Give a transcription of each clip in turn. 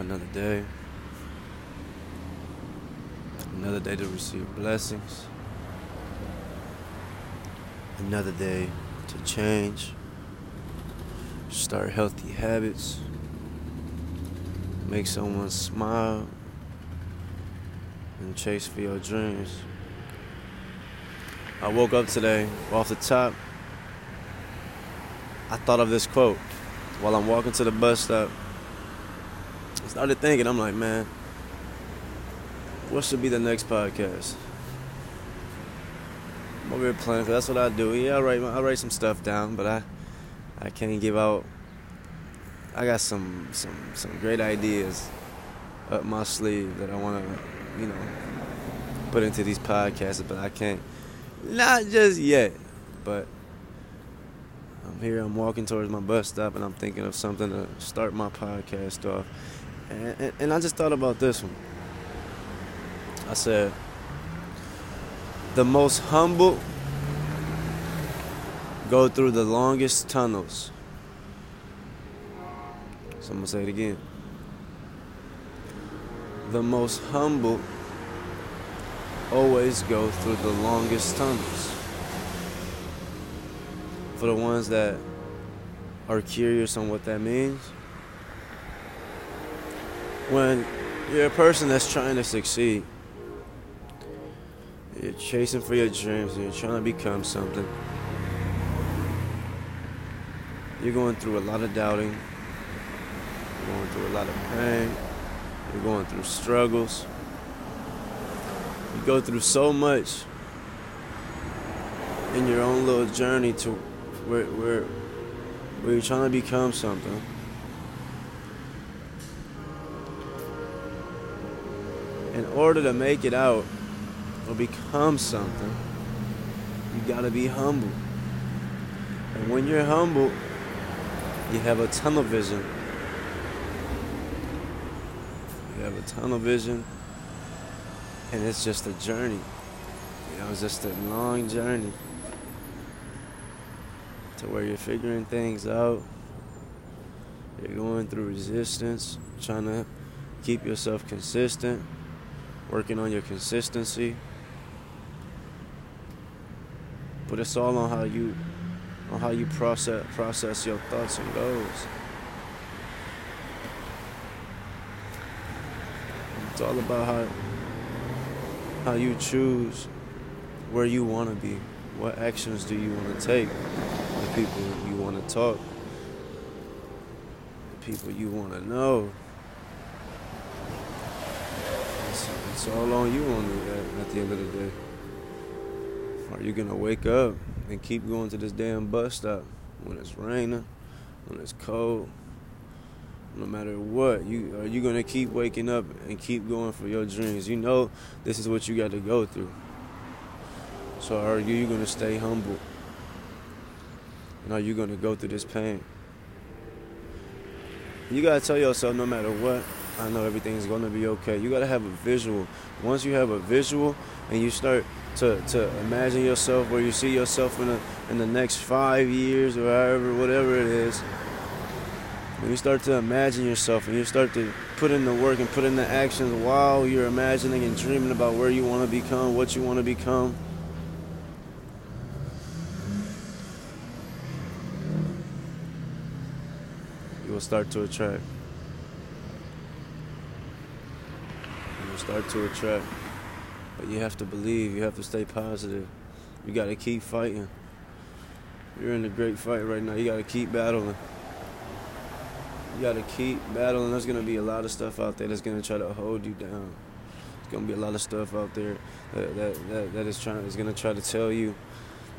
another day. Another day to receive blessings. Another day to change. Start healthy habits. Make someone smile. And chase for your dreams. I woke up today off the top. I thought of this quote while I'm walking to the bus stop. Started thinking, I'm like, man, what should be the next podcast? I'm over here planning, cause that's what I do. Yeah, I write, I write some stuff down, but I, I can't give out. I got some, some, some great ideas up my sleeve that I want to, you know, put into these podcasts, but I can't, not just yet. But I'm here, I'm walking towards my bus stop, and I'm thinking of something to start my podcast off. And, and, and I just thought about this one. I said, the most humble go through the longest tunnels. So I'm gonna say it again. The most humble always go through the longest tunnels. For the ones that are curious on what that means, when you're a person that's trying to succeed, you're chasing for your dreams and you're trying to become something. You're going through a lot of doubting. You're going through a lot of pain. You're going through struggles. You go through so much in your own little journey to where, where, where you're trying to become something. Order to make it out, or become something, you gotta be humble. And when you're humble, you have a tunnel vision. You have a tunnel vision, and it's just a journey. You know, it's just a long journey to where you're figuring things out. You're going through resistance, trying to keep yourself consistent, working on your consistency. But it's all on how you on how you process process your thoughts and goals. It's all about how how you choose where you want to be. What actions do you want to take? The people you want to talk. The people you want to know. It's, all on you on the, uh, at, the end of the day. Are you gonna wake up and keep going to this damn bus stop when it's raining, when it's cold, no matter what? You are you gonna keep waking up and keep going for your dreams? You know this is what you got to go through. So are you gonna stay humble? And are you gonna go through this pain? You gotta tell yourself no matter what, I know everything's gonna be okay. You gotta have a visual. Once you have a visual and you start to, to imagine yourself where you see yourself in the in the next five years or however whatever it is. When you start to imagine yourself and you start to put in the work and put in the actions while you're imagining and dreaming about where you want to become, what you want to become. You will start to attract. You will start to attract. But you have to believe, you have to stay positive. You got to keep fighting. You're in a great fight right now. You got to keep battling. You got to keep battling. There's going to be a lot of stuff out there that's going to try to hold you down. There's going to be a lot of stuff out there that, that, that, that is trying is going to try to tell you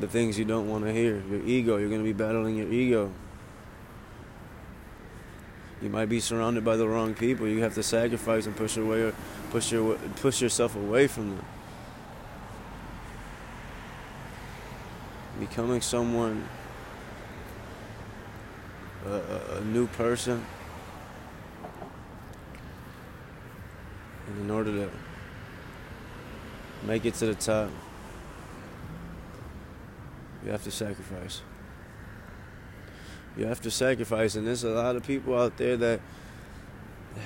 the things you don't want to hear. Your ego, you're going to be battling your ego. You might be surrounded by the wrong people. You have to sacrifice and push away, or push your push yourself away from them. Becoming someone, a, a, new person, and in order to make it to the top, you have to sacrifice you have to sacrifice and there's a lot of people out there that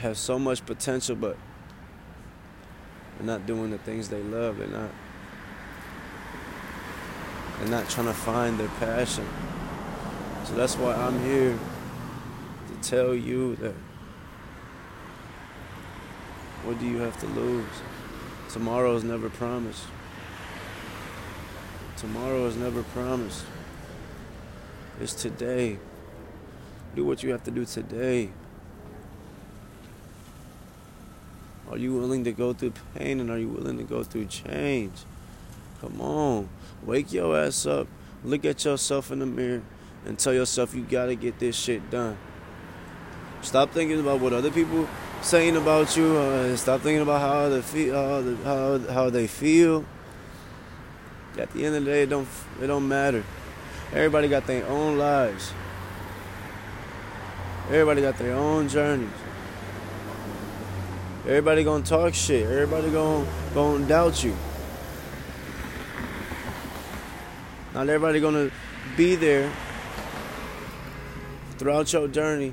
have so much potential, but they're not doing the things they love. They're not. They're not trying to find their passion. So that's why I'm here to tell you that what do you have to lose? Tomorrow is never promised. Tomorrow is never promised. It's today. Do what you have to do today. Are you willing to go through pain and are you willing to go through change? Come on. Wake your ass up. Look at yourself in the mirror and tell yourself you gotta get this shit done. Stop thinking about what other people saying about you. Uh, stop thinking about how they feel. How, how, how they feel. At the end of the day, it don't it don't matter. Everybody got their own lives. Everybody got their own journeys. Everybody gonna talk shit. Everybody gonna gonna doubt you. Not everybody gonna be there throughout your journey,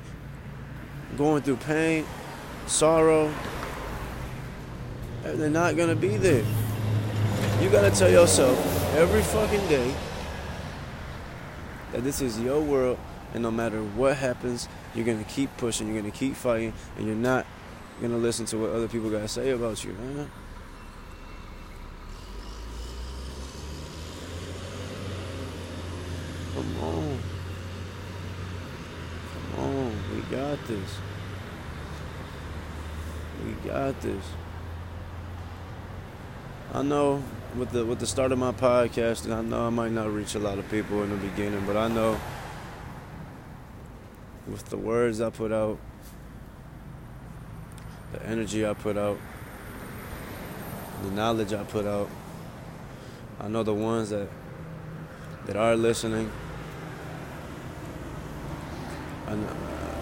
going through pain, sorrow. They're not gonna be there. You gotta tell yourself every fucking day that this is your world, and no matter what happens, you're gonna keep pushing, you're gonna keep fighting, and you're not gonna listen to what other people gotta say about you, man. Come on. Come on, we got this. We got this. I know with the with the start of my podcast, and I know I might not reach a lot of people in the beginning, but I know with the words I put out, the energy I put out, the knowledge I put out, I know the ones that that are listening. I know,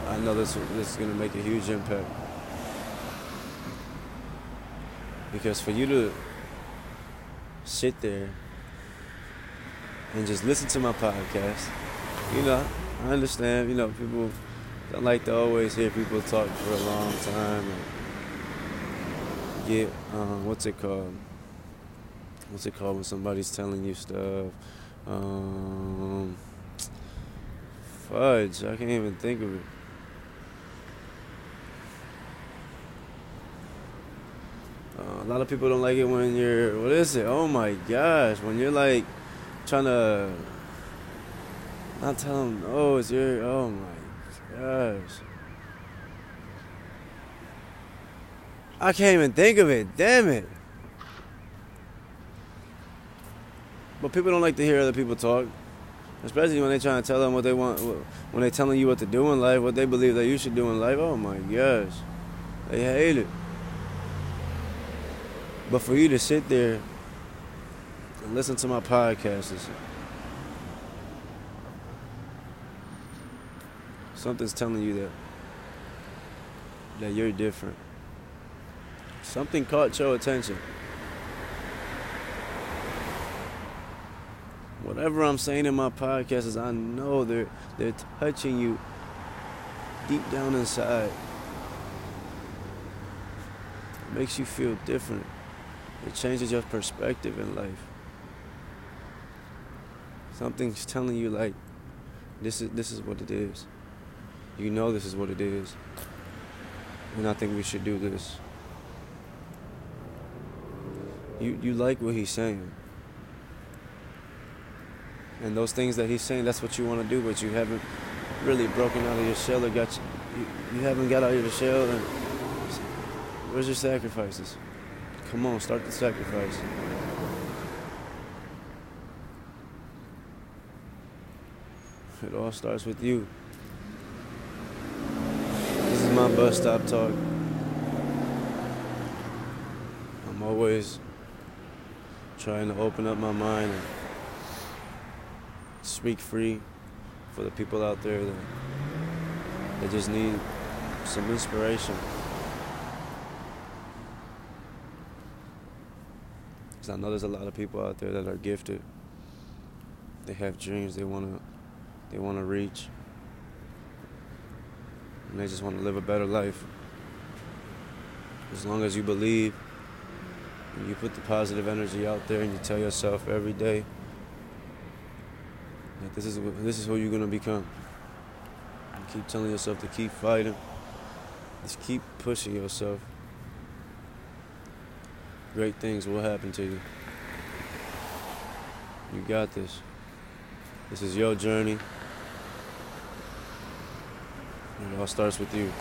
I know this this is gonna make a huge impact because for you to sit there and just listen to my podcast. You know, I understand, you know, people don't like to always hear people talk for a long time and get, um, what's it called? What's it called when somebody's telling you stuff? Um, fudge, I can't even think of it. Uh, a lot of people don't like it when you're what is it? Oh my gosh, when you're like trying to not tell them oh it's your oh my gosh. I can't even think of it. Damn it. But people don't like to hear other people talk, especially when they're trying to tell them what they want, when they're telling you what to do in life, what they believe that you should do in life. Oh my gosh, they hate it. But for you to sit there and listen to my podcast, something's telling you that that you're different. Something caught your attention. Whatever I'm saying in my podcast is I know they're they're touching you deep down inside. It makes you feel different. It changes your perspective in life. Something's telling you like this is this is what it is. You know this is what it is. And I think we should do this. You you like what he's saying. And those things that he's saying, that's what you want to do, but you haven't really broken out of your shell or got you, you, haven't got out of your shell and where's your sacrifices? Come on, start the sacrifice. It all starts with you. My bus stop talk. I'm always trying to open up my mind and speak free for the people out there that, that just need some inspiration. Because I know there's a lot of people out there that are gifted. They have dreams they wanna they wanna reach. And they just wanna live a better life. as long as you believe, you put the positive energy out there, and you tell yourself every day that this is this is who you're gonna become. Keep telling yourself to keep fighting. Just keep pushing yourself. Great things will happen to you. You got this. This is your journey. It all starts with you.